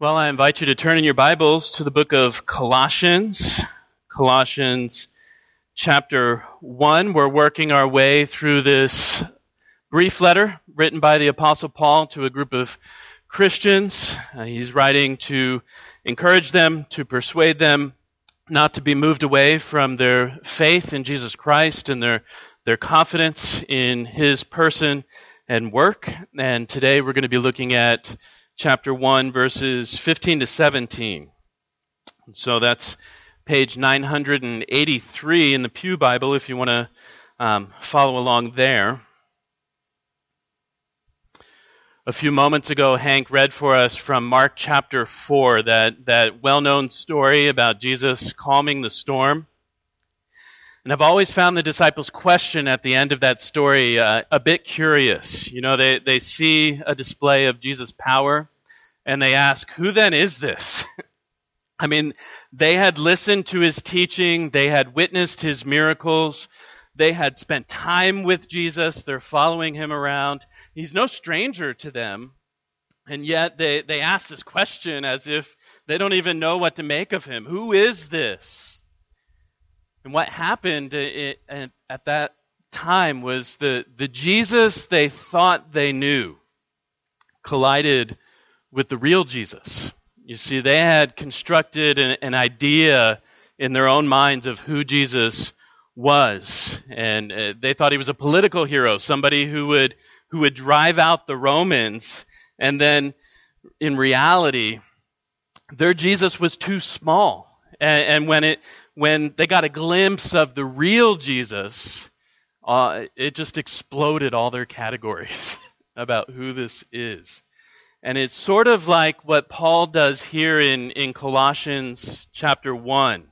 Well, I invite you to turn in your Bibles to the book of Colossians. Colossians chapter 1. We're working our way through this brief letter written by the Apostle Paul to a group of Christians. Uh, he's writing to encourage them, to persuade them not to be moved away from their faith in Jesus Christ and their, their confidence in his person and work. And today we're going to be looking at chapter 1, verses 15 to 17. so that's page 983 in the Pew Bible if you want to um, follow along there. A few moments ago, Hank read for us from Mark chapter 4, that, that well known story about Jesus calming the storm. And I've always found the disciples' question at the end of that story uh, a bit curious. You know, they, they see a display of Jesus' power and they ask, Who then is this? I mean, they had listened to his teaching, they had witnessed his miracles, they had spent time with Jesus, they're following him around. He's no stranger to them. And yet they, they ask this question as if they don't even know what to make of him. Who is this? And what happened at that time was the, the Jesus they thought they knew collided with the real Jesus. You see, they had constructed an, an idea in their own minds of who Jesus was, and uh, they thought he was a political hero, somebody who would who would drive out the Romans, and then in reality, their Jesus was too small. And, and when it when they got a glimpse of the real Jesus, uh, it just exploded all their categories about who this is. And it's sort of like what Paul does here in, in Colossians chapter 1.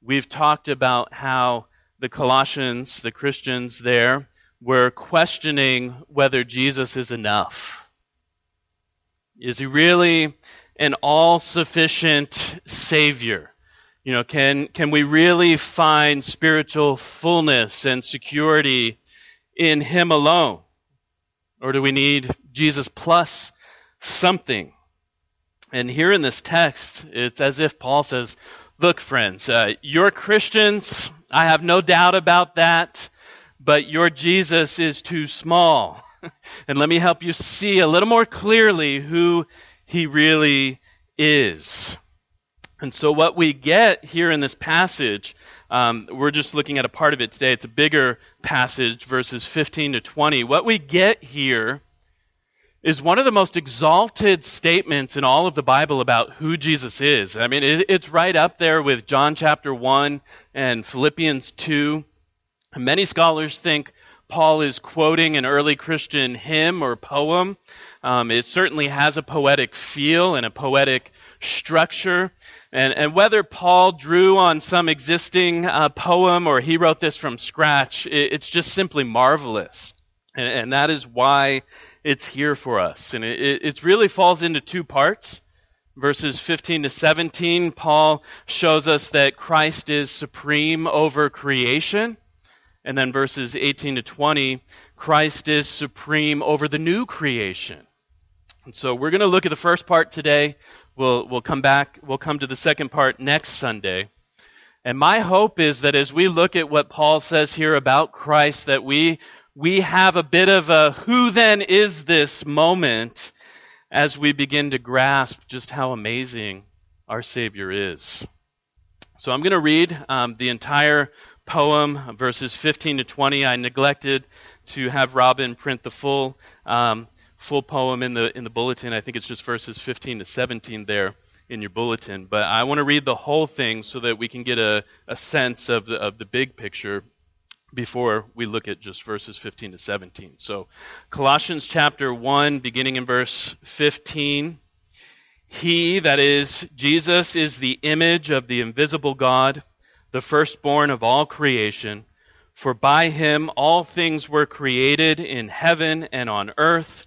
We've talked about how the Colossians, the Christians there, were questioning whether Jesus is enough. Is he really an all sufficient Savior? You know, can, can we really find spiritual fullness and security in Him alone? Or do we need Jesus plus something? And here in this text, it's as if Paul says, Look, friends, uh, you're Christians. I have no doubt about that. But your Jesus is too small. and let me help you see a little more clearly who he really is. And so, what we get here in this passage, um, we're just looking at a part of it today. It's a bigger passage, verses 15 to 20. What we get here is one of the most exalted statements in all of the Bible about who Jesus is. I mean, it, it's right up there with John chapter 1 and Philippians 2. Many scholars think Paul is quoting an early Christian hymn or poem. Um, it certainly has a poetic feel and a poetic structure. And, and whether Paul drew on some existing uh, poem or he wrote this from scratch, it, it's just simply marvelous. And, and, that is why it's here for us. And it, it really falls into two parts. Verses 15 to 17, Paul shows us that Christ is supreme over creation. And then verses 18 to 20, Christ is supreme over the new creation. And so we're going to look at the first part today. We'll, we'll come back, we'll come to the second part next Sunday. And my hope is that as we look at what Paul says here about Christ, that we, we have a bit of a who then is this moment as we begin to grasp just how amazing our Savior is. So I'm going to read um, the entire poem, verses 15 to 20. I neglected to have Robin print the full um, full poem in the in the bulletin. I think it's just verses 15 to 17 there in your bulletin. But I want to read the whole thing so that we can get a, a sense of the, of the big picture before we look at just verses 15 to 17. So, Colossians chapter 1, beginning in verse 15. He, that is, Jesus, is the image of the invisible God, the firstborn of all creation. For by him all things were created in heaven and on earth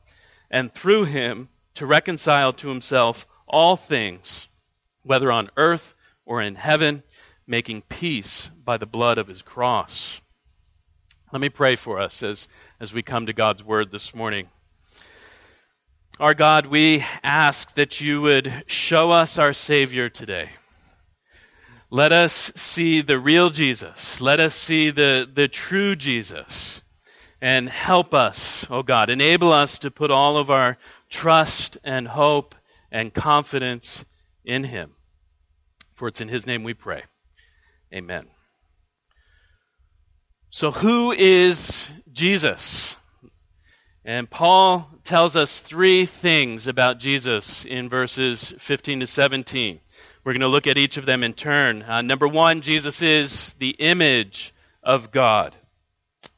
and through him to reconcile to himself all things, whether on earth or in heaven, making peace by the blood of his cross. Let me pray for us as, as we come to God's word this morning. Our God, we ask that you would show us our Savior today. Let us see the real Jesus. Let us see the, the true Jesus. And help us, oh God, enable us to put all of our trust and hope and confidence in Him. For it's in His name we pray. Amen. So, who is Jesus? And Paul tells us three things about Jesus in verses 15 to 17. We're going to look at each of them in turn. Uh, number one, Jesus is the image of God.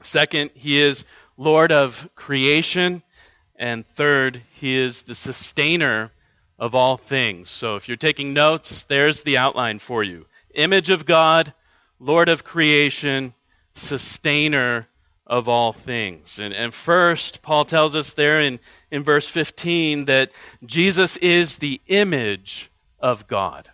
Second, he is Lord of creation. And third, he is the sustainer of all things. So if you're taking notes, there's the outline for you image of God, Lord of creation, sustainer of all things. And, and first, Paul tells us there in, in verse 15 that Jesus is the image of God.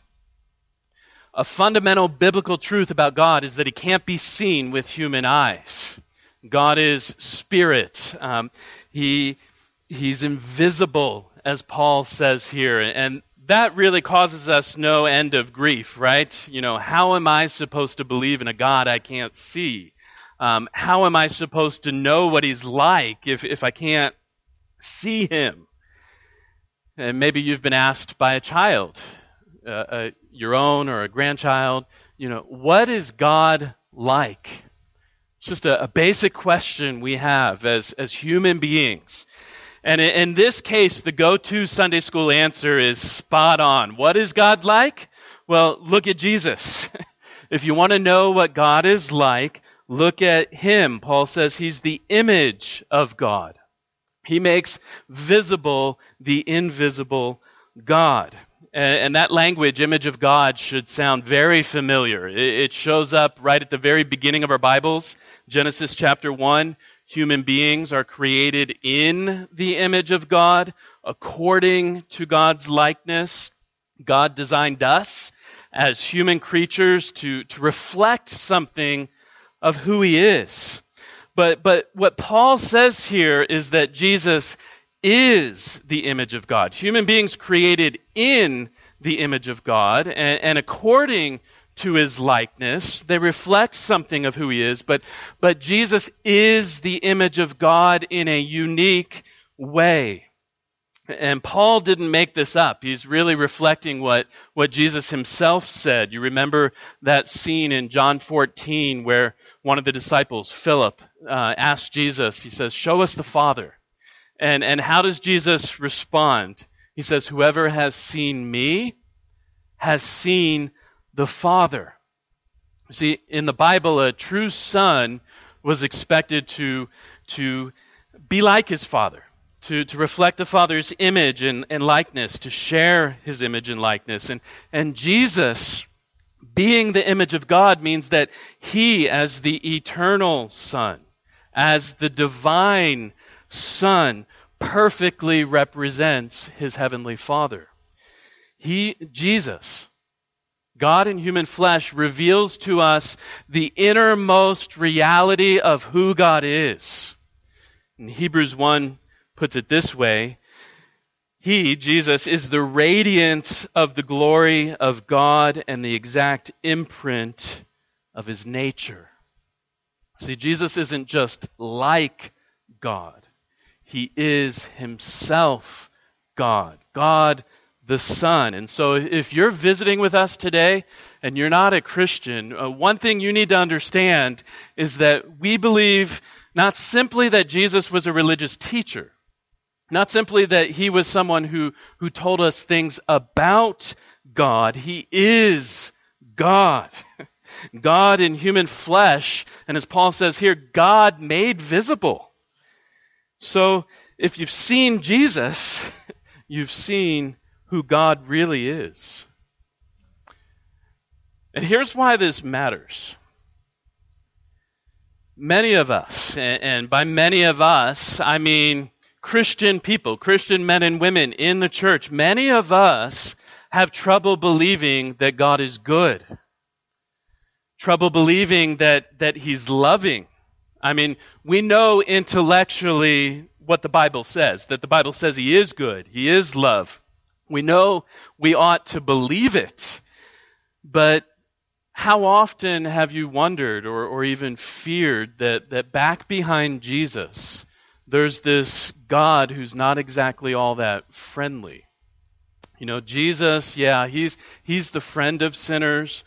A fundamental biblical truth about God is that he can't be seen with human eyes. God is spirit. Um, he, he's invisible, as Paul says here. And that really causes us no end of grief, right? You know, how am I supposed to believe in a God I can't see? Um, how am I supposed to know what he's like if, if I can't see him? And maybe you've been asked by a child, uh, uh, your own or a grandchild, you know, what is God like? It's just a, a basic question we have as, as human beings. And in, this case, the go to Sunday school answer is spot on. What is God like? Well, look at Jesus. if you want to know what God is like, Look at him. Paul says he's the image of God. He makes visible the invisible God. And, that language, image of God, should sound very familiar. It shows up right at the very beginning of our Bibles. Genesis chapter 1. Human beings are created in the image of God, according to God's likeness. God designed us as human creatures to, to reflect something of who he is. But, but what Paul says here is that Jesus is the image of God. Human beings created in the image of God, and, and according to his likeness, they reflect something of who he is, but, but Jesus is the image of God in a unique way. And Paul didn't make this up. He's really reflecting what, what Jesus himself said. You remember that scene in John 14 where one of the disciples, Philip, uh, asked Jesus, he says, Show us the Father. And, and how does Jesus respond? He says, Whoever has seen me has seen the Father. See, in the Bible, a true son was expected to, to be like his father to, to reflect the Father's image and, and likeness, to share his image and likeness. And, and Jesus, being the image of God, means that he, as the eternal Son, as the divine Son, perfectly represents his heavenly Father. He, Jesus, God in human flesh, reveals to us the innermost reality of who God is. In Hebrews 1 puts it this way He, Jesus, is the radiance of the glory of God and the exact imprint of his nature. See, Jesus isn't just like God, he is himself God. God the Son. And so if you're visiting with us today and you're not a Christian, uh, one thing you need to understand is that we believe not simply that Jesus was a religious teacher, not simply that he was someone who, who told us things about God, he is God. God in human flesh, and as Paul says here, God made visible. So if you've seen Jesus, you've seen who God really is. And here's why this matters. Many of us, and by many of us, I mean Christian people, Christian men and women in the church, many of us have trouble believing that God is good. Trouble believing that, that He's loving. I mean, we know intellectually what the Bible says, that the Bible says He is good, He is love. We know we ought to believe it. But how often have you wondered or, or even feared that, that back behind Jesus, there's this God who's not exactly all that friendly? You know, Jesus, yeah, he's, he's the friend of sinners,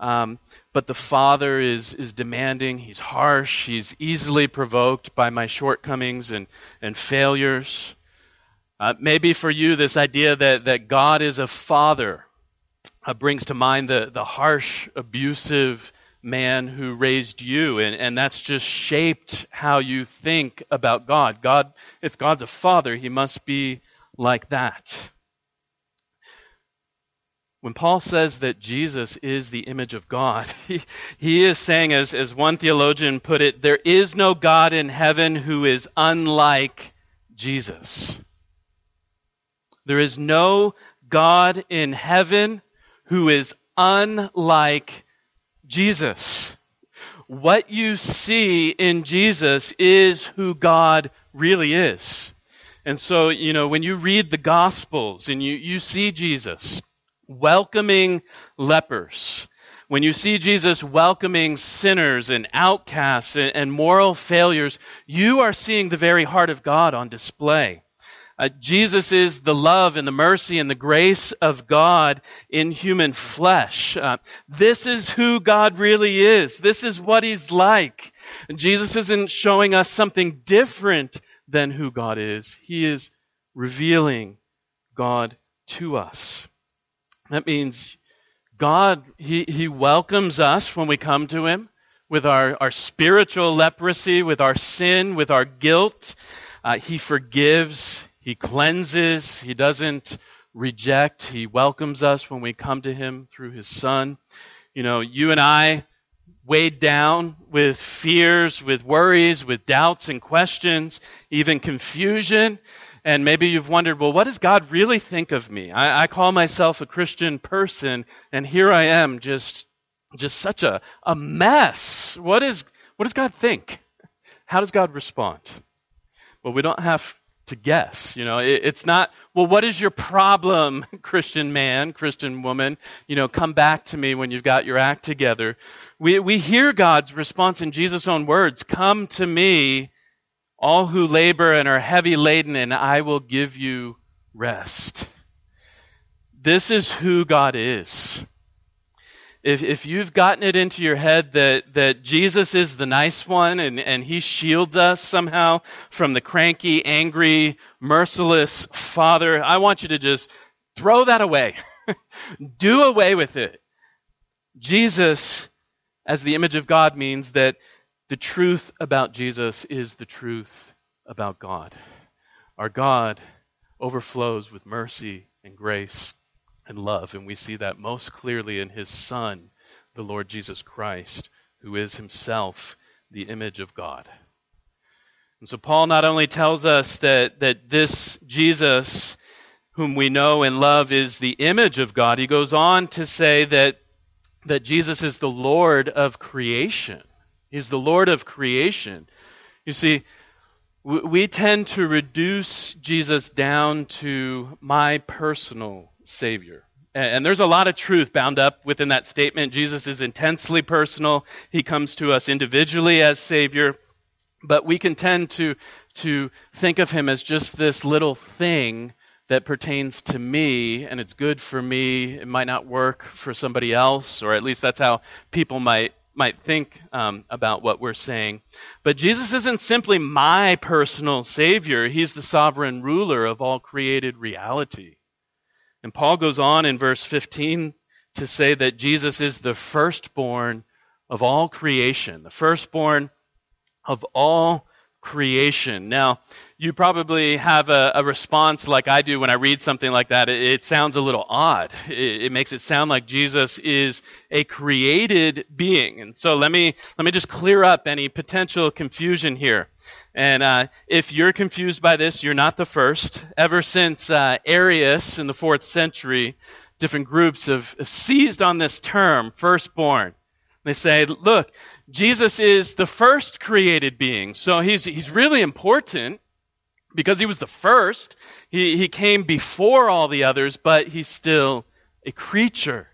um, but the Father is, is demanding, he's harsh, he's easily provoked by my shortcomings and, and failures. Uh, maybe for you, this idea that, that God is a father uh, brings to mind the, the harsh, abusive man who raised you, and, and that's just shaped how you think about God. God, if God's a father, he must be like that. When Paul says that Jesus is the image of God, he, he is saying, as, as one theologian put it, there is no God in heaven who is unlike Jesus. There is no God in heaven who is unlike Jesus. What you see in Jesus is who God really is. And so, you know, when you read the Gospels and you, you see Jesus welcoming lepers, when you see Jesus welcoming sinners and outcasts and, moral failures, you are seeing the very heart of God on display. Uh, Jesus is the love and the mercy and the grace of God in human flesh. Uh, this is who God really is. This is what He's like. And Jesus isn't showing us something different than who God is. He is revealing God to us. That means God, He, he welcomes us when we come to Him with our, our spiritual leprosy, with our sin, with our guilt. Uh, he forgives, he cleanses, He doesn't reject, He welcomes us when we come to Him through His Son. You know, you and I, weighed down with fears, with worries, with doubts and questions, even confusion. And maybe you've wondered, well, what does God really think of me? I, I call myself a Christian person, and here I am, just, just such a, a mess. What, is, what does God think? How does God respond? Well, we don't have to guess. You know, it, it's not, well, what is your problem, Christian man, Christian woman? You know, come back to me when you've got your act together. We, we hear God's response in Jesus' own words Come to me, all who labor and are heavy laden, and I will give you rest. This is who God is if, if you've gotten it into your head that, that Jesus is the nice one and, and he shields us somehow from the cranky, angry, merciless Father, I want you to just throw that away. Do away with it. Jesus, as the image of God, means that the truth about Jesus is the truth about God. Our God overflows with mercy and grace and love. And we see that most clearly in his Son, the Lord Jesus Christ, who is himself the image of God. And so Paul not only tells us that, that this Jesus, whom we know and love, is the image of God, he goes on to say that, that Jesus is the Lord of creation. He's the Lord of creation. You see, we tend to reduce Jesus down to my personal Savior. And there's a lot of truth bound up within that statement. Jesus is intensely personal. He comes to us individually as Savior. But we can tend to, to think of him as just this little thing that pertains to me and it's good for me. It might not work for somebody else, or at least that's how people might might think um, about what we're saying. But Jesus isn't simply my personal Savior, He's the sovereign ruler of all created reality. And Paul goes on in verse 15 to say that Jesus is the firstborn of all creation, the firstborn of all creation. Now, you probably have a, a, response like I do when I read something like that. It, it sounds a little odd. It, it, makes it sound like Jesus is a created being. And so let me let me just clear up any potential confusion here. And uh, if you're confused by this, you're not the first. Ever since uh, Arius in the fourth century, different groups have, have seized on this term, firstborn. They say, look, Jesus is the first created being, so he's, he's really important because he was the first. He, he came before all the others, but he's still a creature.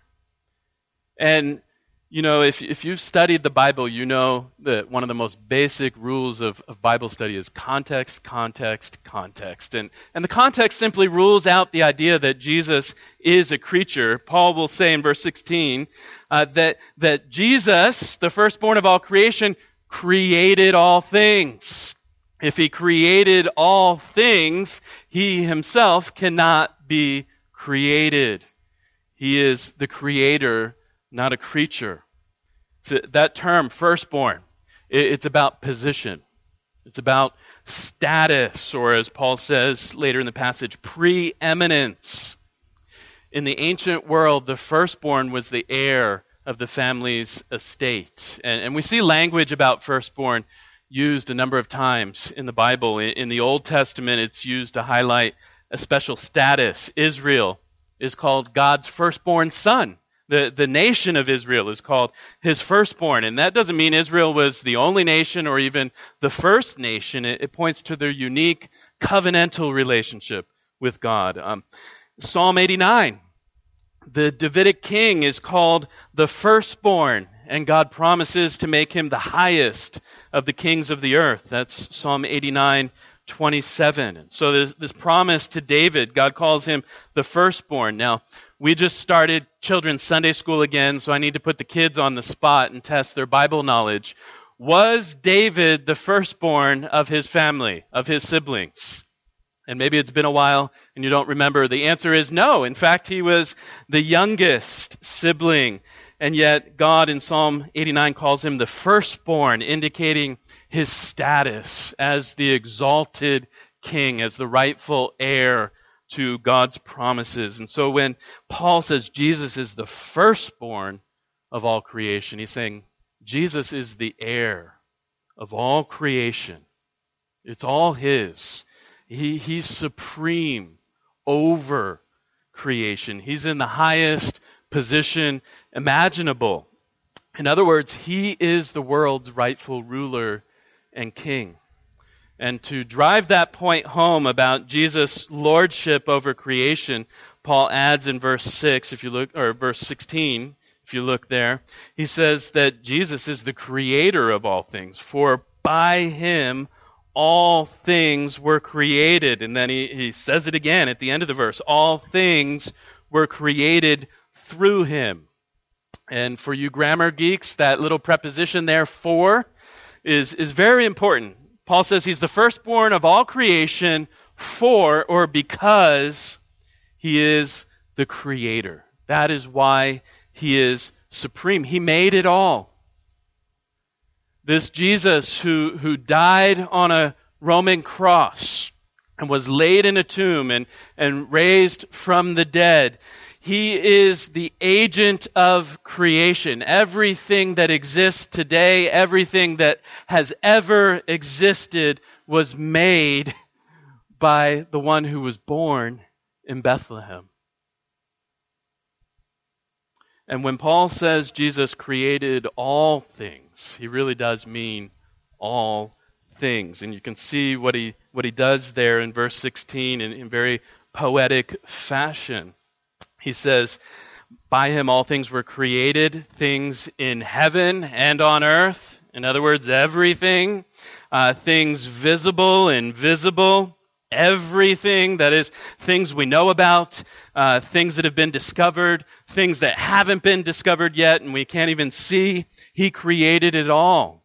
And, you know, if, if you've studied the Bible, you know that one of the most basic rules of, of Bible study is context, context, context. And, and the context simply rules out the idea that Jesus is a creature. Paul will say in verse 16 uh, that, that Jesus, the firstborn of all creation, created all things. If he created all things, he himself cannot be created. He is the creator, not a creature. So that term, firstborn, it's about position. It's about status, or as Paul says later in the passage, preeminence. In the ancient world, the firstborn was the heir of the family's estate. And, and we see language about firstborn used a number of times in the Bible. In the Old Testament, it's used to highlight a special status. Israel is called God's firstborn son. The, the nation of Israel is called his firstborn. And that doesn't mean Israel was the only nation or even the first nation. It, it points to their unique covenantal relationship with God. Um, Psalm 89, the Davidic king is called the firstborn and God promises to make him the highest of the kings of the earth. That's Psalm 89, 27. And so there's this promise to David. God calls him the firstborn. Now, we just started children's Sunday school again, so I need to put the kids on the spot and test their Bible knowledge. Was David the firstborn of his family, of his siblings? And maybe it's been a while and you don't remember. The answer is no. In fact, he was the youngest sibling and yet God in Psalm 89 calls him the firstborn, indicating his status as the exalted king, as the rightful heir to God's promises. And so when Paul says Jesus is the firstborn of all creation, he's saying Jesus is the heir of all creation. It's all his. He, he's supreme over creation. He's in the highest position imaginable. In other words, he is the world's rightful ruler and king. And to drive that point home about Jesus' lordship over creation, Paul adds in verse 6, if you look, or verse 16, if you look there, he says that Jesus is the creator of all things, for by him all things were created. And then he, he says it again at the end of the verse all things were created through him. And for you grammar geeks, that little preposition there, for, is, is very important. Paul says he's the firstborn of all creation for or because he is the creator. That is why he is supreme. He made it all. This Jesus who, who died on a Roman cross and was laid in a tomb and, and raised from the dead he is the agent of creation. Everything that exists today, everything that has ever existed, was made by the one who was born in Bethlehem. And when Paul says Jesus created all things, he really does mean all things. And you can see what he, what he does there in verse 16 in, in very poetic fashion. He says, By him all things were created, things in heaven and on earth. In other words, everything, uh, things visible, invisible, everything that is things we know about, uh, things that have been discovered, things that haven't been discovered yet and we can't even see. He created it all.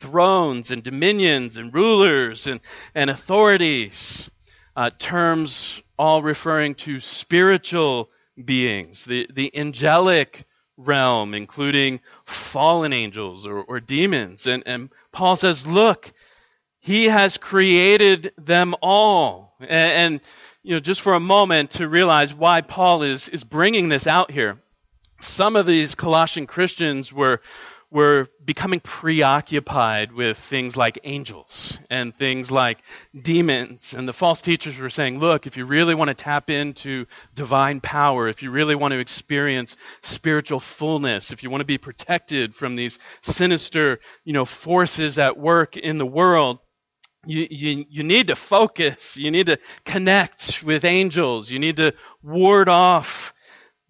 Thrones and dominions and rulers and, and authorities. Uh, terms all referring to spiritual beings, the, the angelic realm, including fallen angels or, or demons. And, and Paul says, look, He has created them all. And, and, you know, just for a moment to realize why Paul is, is bringing this out here. Some of these Colossian Christians were were becoming preoccupied with things like angels and things like demons. And the false teachers were saying, look, if you really want to tap into divine power, if you really want to experience spiritual fullness, if you want to be protected from these sinister, you know, forces at work in the world, you, you, you need to focus. You need to connect with angels. You need to ward off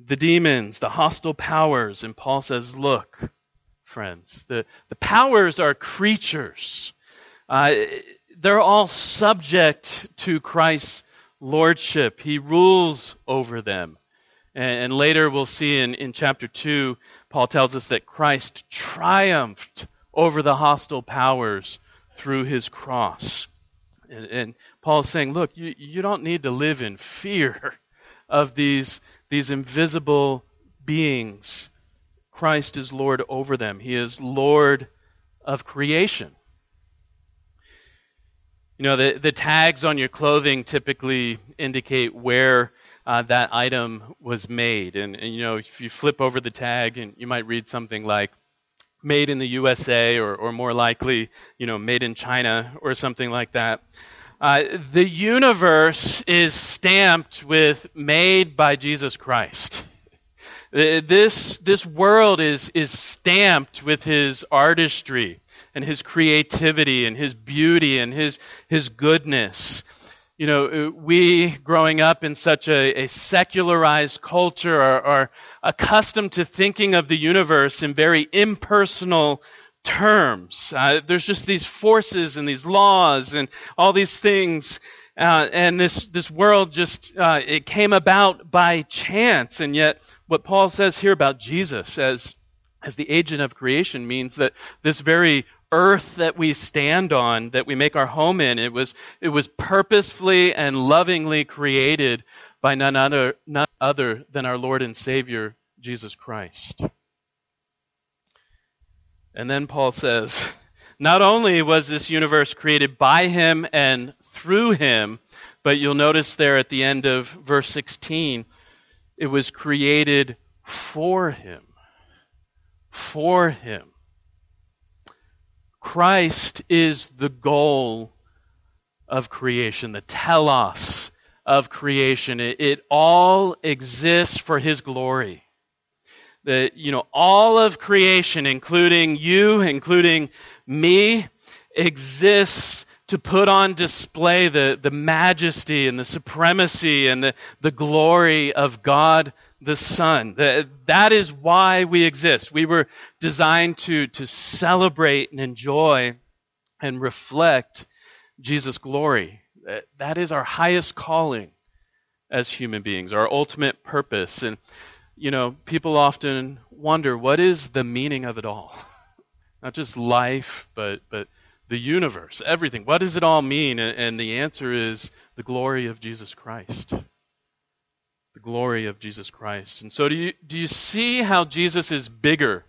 the demons, the hostile powers. And Paul says, look, friends. The, the powers are creatures. Uh, they're all subject to Christ's lordship. He rules over them. And, and later we'll see in, in chapter 2, Paul tells us that Christ triumphed over the hostile powers through his cross. And, and Paul's saying, look, you, you don't need to live in fear of these, these invisible beings Christ is Lord over them. He is Lord of creation. You know, the, the tags on your clothing typically indicate where uh, that item was made. And, and, you know, if you flip over the tag and you might read something like made in the USA or, or more likely, you know, made in China or something like that. Uh, the universe is stamped with made by Jesus Christ. Uh, this, this world is, is stamped with his artistry and his creativity and his beauty and his, his goodness. You know, uh, we growing up in such a, a secularized culture are, are accustomed to thinking of the universe in very impersonal terms. Uh, there's just these forces and these laws and all these things. Uh, and this, this world just, uh, it came about by chance. And yet, what Paul says here about Jesus as, as the agent of creation means that this very earth that we stand on, that we make our home in, it was, it was purposefully and lovingly created by none other, none other than our Lord and Savior, Jesus Christ. And then Paul says, not only was this universe created by him and through him, but you'll notice there at the end of verse 16, it was created for him. For him. Christ is the goal of creation, the telos of creation. It, it, all exists for his glory. That, you know, all of creation, including you, including me, exists to put on display the, the majesty and the supremacy and the, the glory of God the Son. That, that is why we exist. We were designed to, to celebrate and enjoy and reflect Jesus' glory. That, is our highest calling as human beings, our ultimate purpose. And, you know, people often wonder what is the meaning of it all? Not just life, but, but the universe, everything. What does it all mean? And the answer is the glory of Jesus Christ. The glory of Jesus Christ. And so, do you, do you see how Jesus is bigger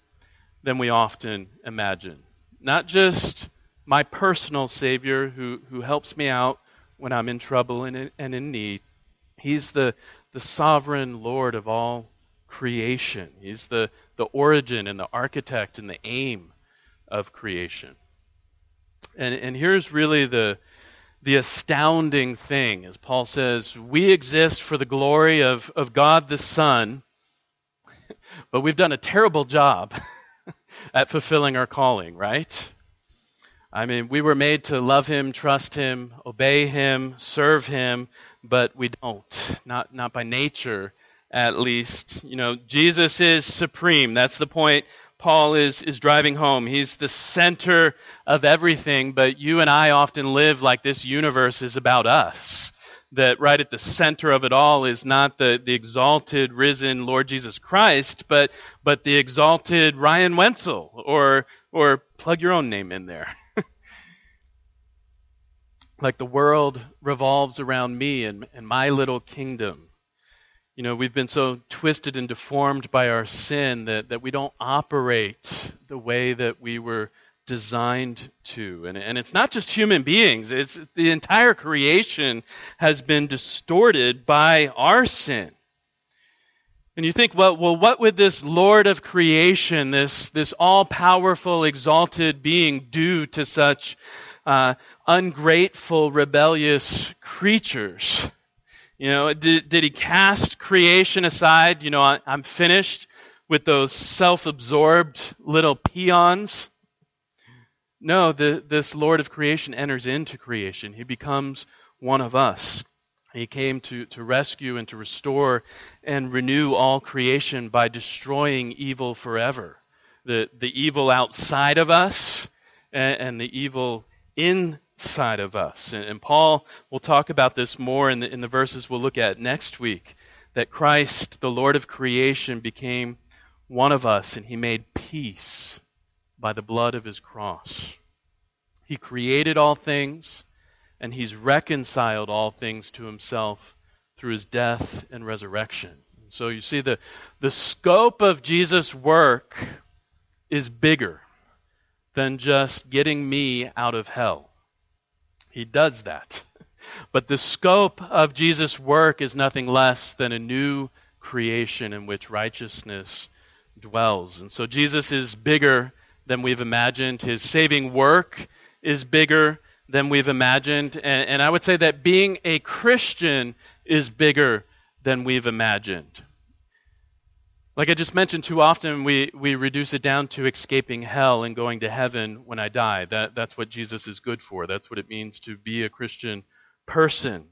than we often imagine? Not just my personal Savior who, who helps me out when I'm in trouble and in, and in need. He's the, the sovereign Lord of all creation. He's the, the origin and the architect and the aim of creation. And, and here's really the, the astounding thing, as Paul says, we exist for the glory of, of God the Son, but we've done a terrible job at fulfilling our calling, right? I mean, we were made to love Him, trust Him, obey Him, serve Him, but we don't, not, not by nature at least. You know, Jesus is supreme. That's the point Paul is, is driving home. He's the center of everything, but you and I often live like this universe is about us. That right at the center of it all is not the, the exalted, risen Lord Jesus Christ, but, but the exalted Ryan Wenzel, or, or plug your own name in there. like the world revolves around me and, and my little kingdom. You know, we've been so twisted and deformed by our sin that, that we don't operate the way that we were designed to. And, and it's not just human beings, it's the entire creation has been distorted by our sin. And you think, well, well, what would this Lord of creation, this, this all powerful, exalted being, do to such uh, ungrateful, rebellious creatures? You know, did, did he cast creation aside? You know, I, I'm finished with those self absorbed little peons. No, the, this Lord of creation enters into creation. He becomes one of us. He came to, to rescue and to restore and renew all creation by destroying evil forever. The, the evil outside of us and, and the evil inside of us. And, and, Paul will talk about this more in the, in the verses we'll look at next week. That Christ, the Lord of creation, became one of us and he made peace by the blood of his cross. He created all things and he's reconciled all things to himself through his death and resurrection. And so you see the, the scope of Jesus' work is bigger than just getting me out of hell. He does that. But the scope of Jesus' work is nothing less than a new creation in which righteousness dwells. And so Jesus is bigger than we've imagined. His saving work is bigger than we've imagined. And, and I would say that being a Christian is bigger than we've imagined. Like I just mentioned, too often we, we reduce it down to escaping hell and going to heaven when I die. That, that's what Jesus is good for. That's what it means to be a Christian person.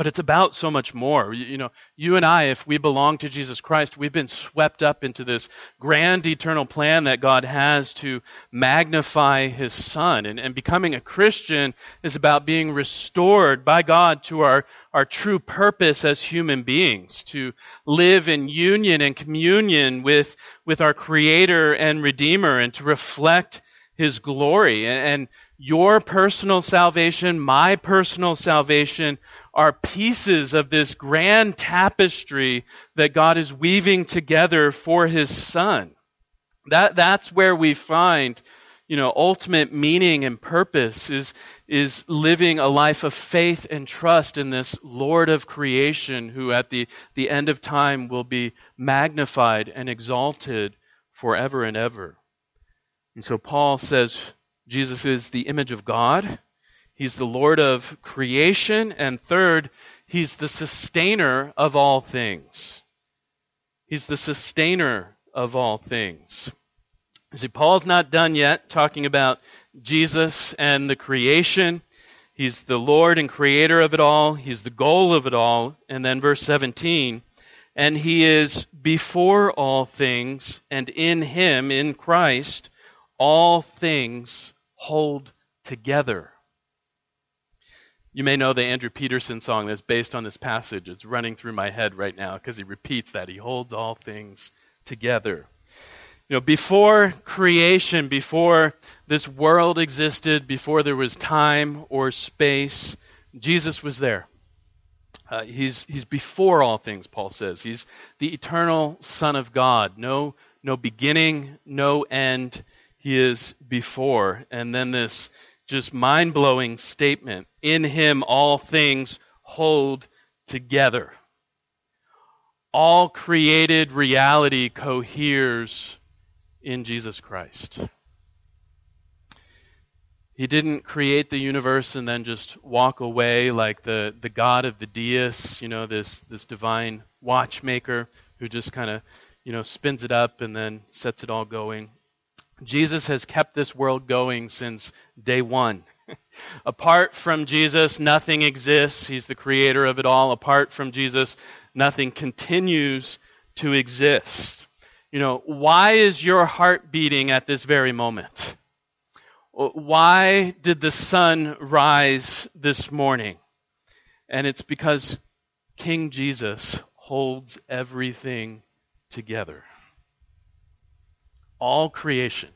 But it's about so much more. You, know, you and I, if we belong to Jesus Christ, we've been swept up into this grand eternal plan that God has to magnify His Son. And, and becoming a Christian is about being restored by God to our, our true purpose as human beings, to live in union and communion with, with our Creator and Redeemer, and to reflect His glory. And, and your personal salvation, my personal salvation, are pieces of this grand tapestry that God is weaving together for his son. That, that's where we find, you know, ultimate meaning and purpose is, is living a life of faith and trust in this Lord of creation who at the, the end of time will be magnified and exalted forever and ever. And so Paul says Jesus is the image of God. He's the Lord of creation. And third, He's the sustainer of all things. He's the sustainer of all things. See, Paul's not done yet talking about Jesus and the creation. He's the Lord and creator of it all. He's the goal of it all. And then verse 17, and he is before all things, and in him, in Christ, all things hold together. You may know the Andrew Peterson song that's based on this passage. It's running through my head right now because he repeats that. He holds all things together. You know, before creation, before this world existed, before there was time or space, Jesus was there. Uh, he's, he's before all things, Paul says. He's the eternal Son of God. No, no beginning, no end. He is before. And then this just mind blowing statement In him all things hold together. All created reality coheres in Jesus Christ. He didn't create the universe and then just walk away like the, the God of the deists, you know, this, this divine watchmaker who just kind of, you know, spins it up and then sets it all going. Jesus has kept this world going since day one. Apart from Jesus, nothing exists. He's the creator of it all. Apart from Jesus, nothing continues to exist. You know, why is your heart beating at this very moment? Why did the sun rise this morning? And it's because King Jesus holds everything together all creation,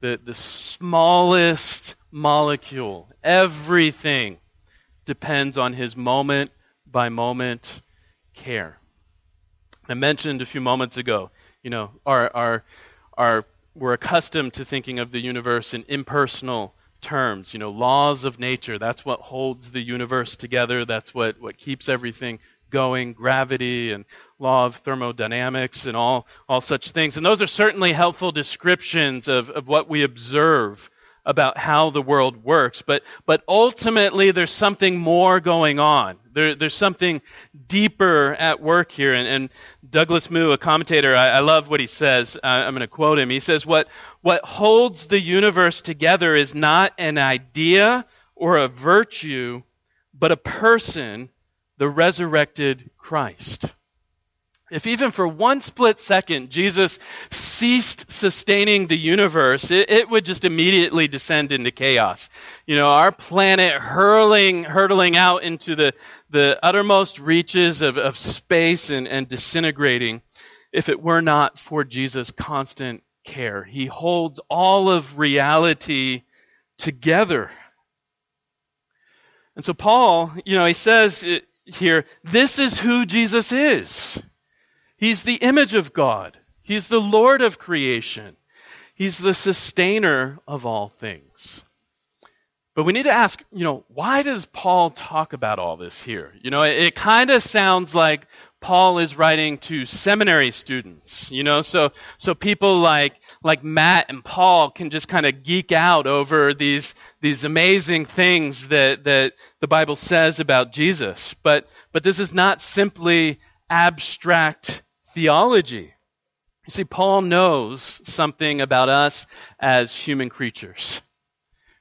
the, the smallest molecule, everything depends on his moment by moment care. I mentioned a few moments ago, you know, our, our, our we're accustomed to thinking of the universe in impersonal terms. You know, laws of nature, that's what holds the universe together, that's what, what keeps everything going, gravity and law of thermodynamics and all, all such things. And those are certainly helpful descriptions of, of what we observe about how the world works. But, but ultimately, there's something more going on. There, there's something deeper at work here. And, and Douglas Moo, a commentator, I, I love what he says. I, I'm going to quote him. He says, what, what holds the universe together is not an idea or a virtue, but a person, the resurrected Christ. If even for one split second Jesus ceased sustaining the universe, it, it, would just immediately descend into chaos. You know, our planet hurling, hurtling out into the, the uttermost reaches of, of space and, and disintegrating if it were not for Jesus' constant care. He holds all of reality together. And so Paul, you know, he says here, this is who Jesus is. He's the image of God. He's the Lord of creation. He's the sustainer of all things. But we need to ask, you know, why does Paul talk about all this here? You know, it, it kind of sounds like Paul is writing to seminary students, you know, so so people like like Matt and Paul can just kind of geek out over these these amazing things that that the Bible says about Jesus. But but this is not simply abstract theology. You see, Paul knows something about us as human creatures.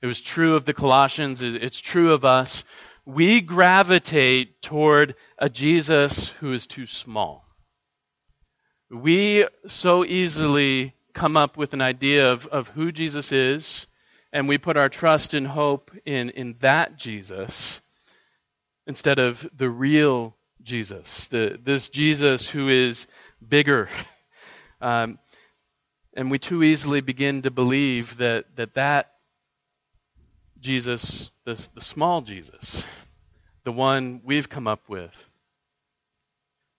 It was true of the Colossians, it's true of us. We gravitate toward a Jesus who is too small. We so easily come up with an idea of, of who Jesus is, and we put our trust and hope in, in that Jesus instead of the real Jesus, the, this Jesus who is bigger. Um, and we too easily begin to believe that that, that Jesus, the, the small Jesus, the one we've come up with,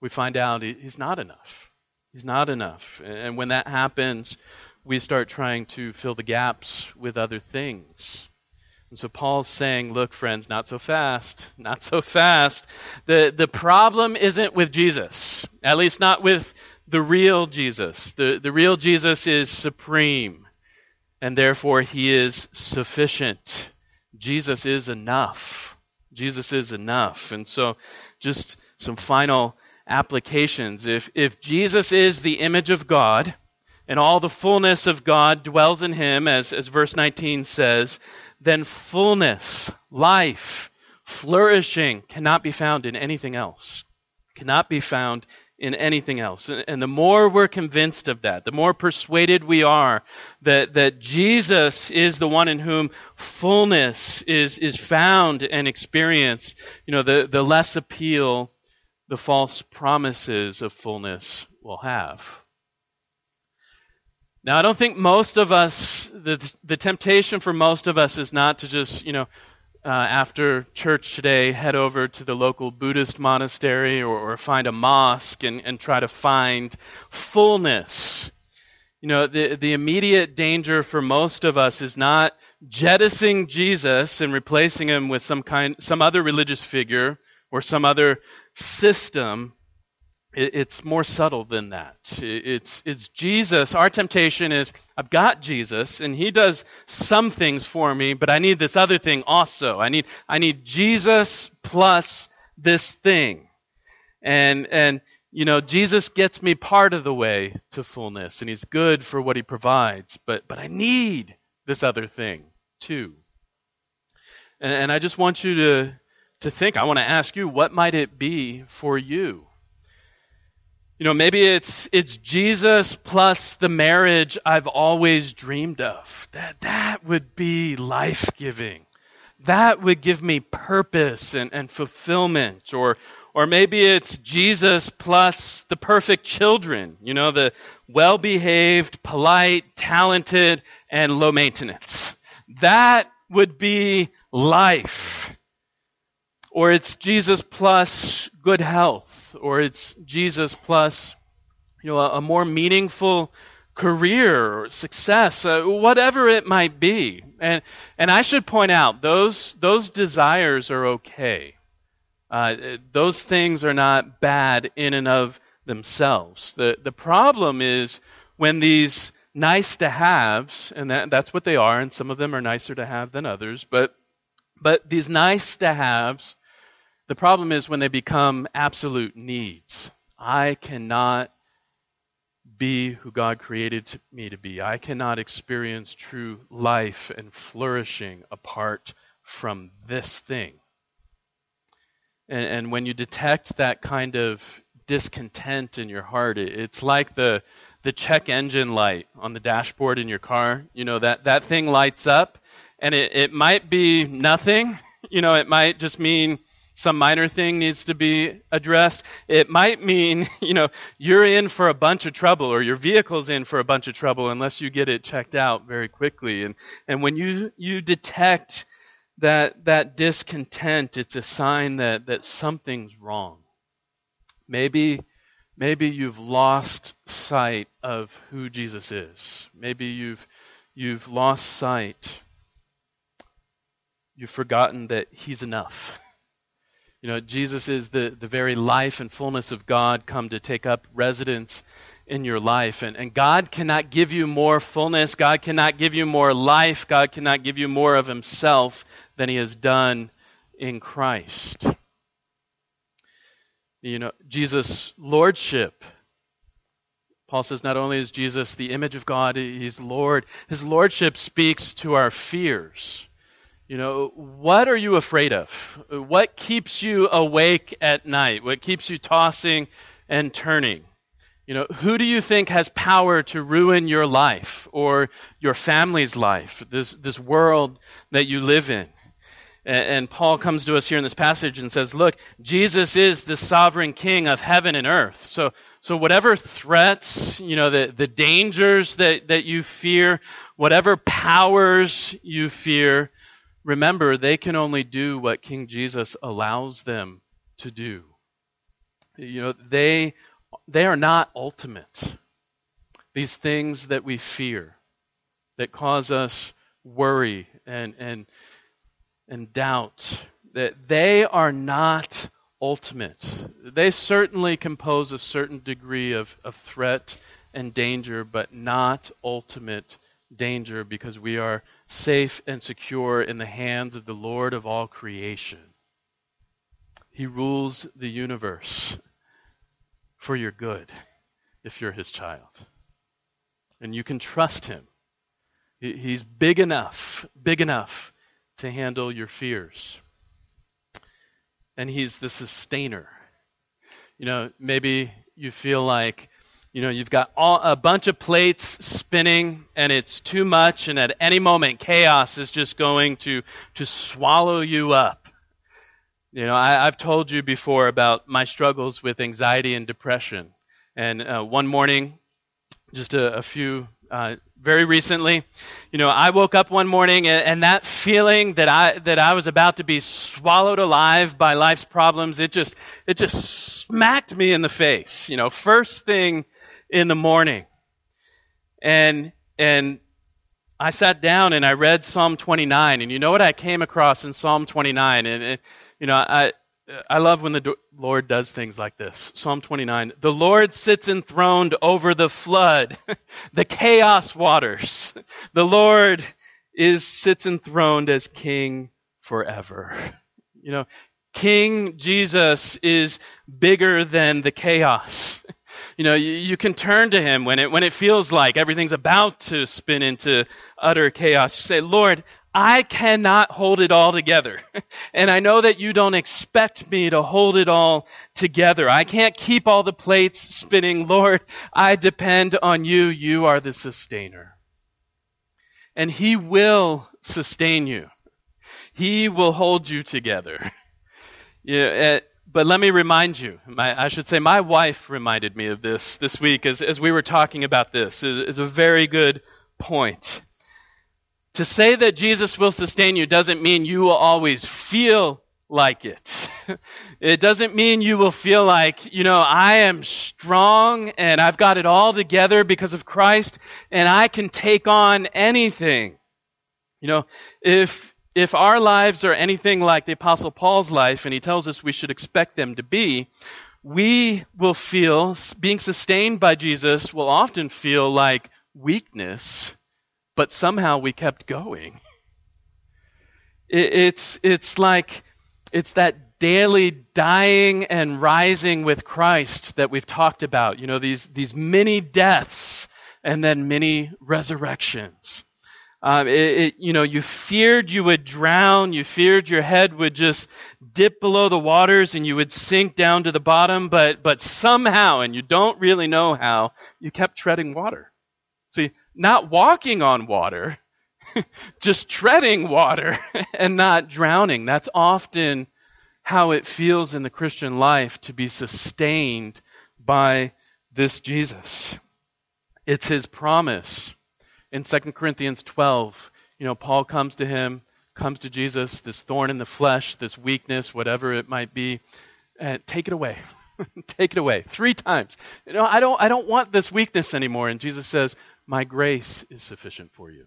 we find out he's not enough. He's not enough. And when that happens, we start trying to fill the gaps with other things. And so Paul's saying, look, friends, not so fast. Not so fast. The, the problem isn't with Jesus, at least not with the real Jesus. The, the real Jesus is supreme, and therefore he is sufficient. Jesus is enough. Jesus is enough. And so, just some final applications. If, if Jesus is the image of God, and all the fullness of God dwells in him, as, as verse 19 says, then fullness, life, flourishing cannot be found in anything else. Cannot be found in anything else. And the more we're convinced of that, the more persuaded we are that, that Jesus is the one in whom fullness is, is found and experienced, you know, the, the less appeal the false promises of fullness will have. Now, I don't think most of us, the, the temptation for most of us is not to just, you know, uh, after church today, head over to the local Buddhist monastery or, or find a mosque and, and try to find fullness. You know, the, the immediate danger for most of us is not jettisoning Jesus and replacing him with some kind, some other religious figure or some other system it's more subtle than that. It's, it's Jesus. Our temptation is I've got Jesus, and He does some things for me, but I need this other thing also. I need, I need Jesus plus this thing. And, and, you know, Jesus gets me part of the way to fullness, and He's good for what He provides, but, but I need this other thing too. And, and I just want you to, to think, I want to ask you, what might it be for you? You know, maybe it's it's Jesus plus the marriage I've always dreamed of. That that would be life-giving. That would give me purpose and, and fulfillment. Or or maybe it's Jesus plus the perfect children, you know, the well behaved, polite, talented, and low maintenance. That would be life. Or it's Jesus plus good health or it's Jesus plus you know a, a more meaningful career or success, uh, whatever it might be. And, and I should point out, those, those desires are okay. Uh, those things are not bad in and of themselves. The, the problem is when these nice to haves, and that, that's what they are, and some of them are nicer to have than others, but, but these nice to haves, the problem is when they become absolute needs. I cannot be who God created me to be. I cannot experience true life and flourishing apart from this thing. And, and when you detect that kind of discontent in your heart, it, it's like the the check engine light on the dashboard in your car. You know that that thing lights up, and it, it might be nothing. You know, it might just mean some minor thing needs to be addressed. It might mean, you know, you're in for a bunch of trouble or your vehicle's in for a bunch of trouble unless you get it checked out very quickly. And and when you you detect that that discontent, it's a sign that that something's wrong. Maybe maybe you've lost sight of who Jesus is. Maybe you've you've lost sight. You've forgotten that he's enough you know, Jesus is the, the very life and fullness of God come to take up residence in your life. And, and God cannot give you more fullness. God cannot give you more life. God cannot give you more of Himself than He has done in Christ. You know, Jesus' lordship. Paul says not only is Jesus the image of God, He's Lord. His lordship speaks to our fears. You know, what are you afraid of? What keeps you awake at night? What keeps you tossing and turning? You know, who do you think has power to ruin your life or your family's life, this, this world that you live in? And, and Paul comes to us here in this passage and says, Look, Jesus is the sovereign king of heaven and earth. So, so whatever threats, you know, the, the dangers that, that you fear, whatever powers you fear, remember, they can only do what King Jesus allows them to do. You know, they, they are not ultimate. These things that we fear, that cause us worry and, and, and doubt, that they are not ultimate. They certainly compose a certain degree of, of threat and danger, but not ultimate danger because we are safe and secure in the hands of the Lord of all creation. He rules the universe for your good if you're his child. And you can trust him. He's big enough, big enough to handle your fears. And he's the sustainer. You know, maybe you feel like you know, you've got all, a bunch of plates spinning and it's too much, and at any moment, chaos is just going to, to swallow you up. You know, I, have told you before about my struggles with anxiety and depression. And uh, one morning, just a, a few, uh, very recently, you know, I woke up one morning and, and, that feeling that I that I was about to be swallowed alive by life's problems, it just it just smacked me in the face. You know, first thing in the morning. And and I sat down and I read Psalm 29, and you know what I came across in Psalm 29, and, you know I I love when the Lord does things like this. Psalm 29: The Lord sits enthroned over the flood, the chaos waters. The Lord is sits enthroned as King forever. You know, King Jesus is bigger than the chaos. You know, you, you, can turn to him when it when it feels like everything's about to spin into utter chaos. You say, Lord, I cannot hold it all together. and I know that you don't expect me to hold it all together. I can't keep all the plates spinning. Lord, I depend on you. You are the sustainer. And he will sustain you. He will hold you together. Yeah, but let me remind you, my, I should say, my wife reminded me of this this week as, as we were talking about this. Is, is a very good point. To say that Jesus will sustain you doesn't mean you will always feel like it. It doesn't mean you will feel like, you know, I am strong and I've got it all together because of Christ and I can take on anything. You know, if if our lives are anything like the apostle Paul's life and he tells us we should expect them to be, we will feel being sustained by Jesus will often feel like weakness, but somehow we kept going. It's it's like it's that daily dying and rising with Christ that we've talked about. You know, these, these many deaths and then many resurrections. Um, it, it, you know, you feared you would drown. You feared your head would just dip below the waters and you would sink down to the bottom. But, but somehow, and you don't really know how, you kept treading water. See, not walking on water, just treading water and not drowning. That's often how it feels in the Christian life to be sustained by this Jesus. It's his promise. In 2 Corinthians 12, you know, Paul comes to him, comes to Jesus, this thorn in the flesh, this weakness, whatever it might be, and take it away. take it away. Three times. You know, I don't I don't want this weakness anymore. And Jesus says, My grace is sufficient for you.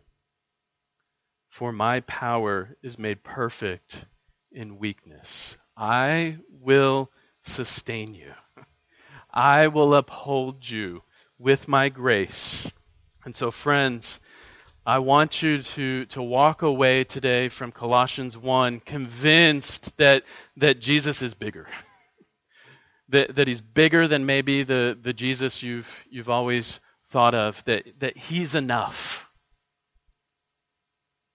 For my power is made perfect in weakness. I will sustain you. I will uphold you with my grace. And so, friends, I want you to, to walk away today from Colossians 1 convinced that, that Jesus is bigger. that, that he's bigger than maybe the, the Jesus you've, you've always thought of, that, that he's enough.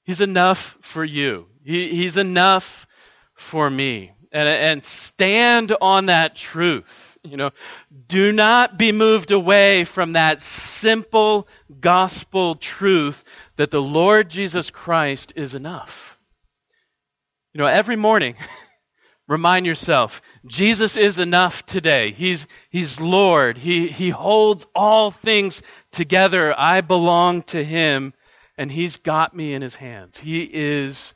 He's enough for you. He, he's enough for me and, and stand on that truth. You know, do not be moved away from that simple gospel truth that the Lord Jesus Christ is enough. You know, every morning, remind yourself, Jesus is enough today. He's, he's Lord. He, he holds all things together. I belong to Him, and He's got me in His hands. He is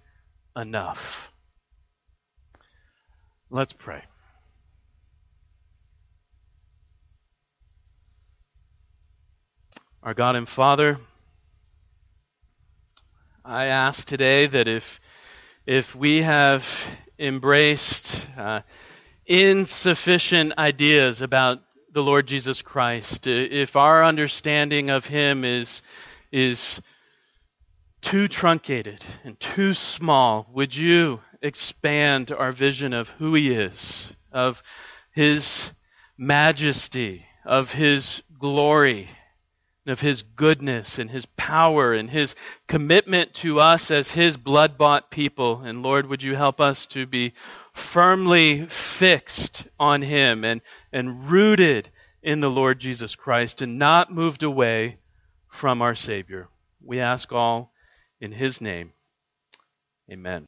enough. Let's pray. Our God and Father, I ask today that if if we have embraced uh, insufficient ideas about the Lord Jesus Christ, if our understanding of Him is is too truncated and too small, would you expand our vision of who He is, of His majesty, of His glory, of His goodness and His power and His commitment to us as His blood bought people. And Lord, would you help us to be firmly fixed on Him and, and rooted in the Lord Jesus Christ and not moved away from our Savior. We ask all in His name. Amen.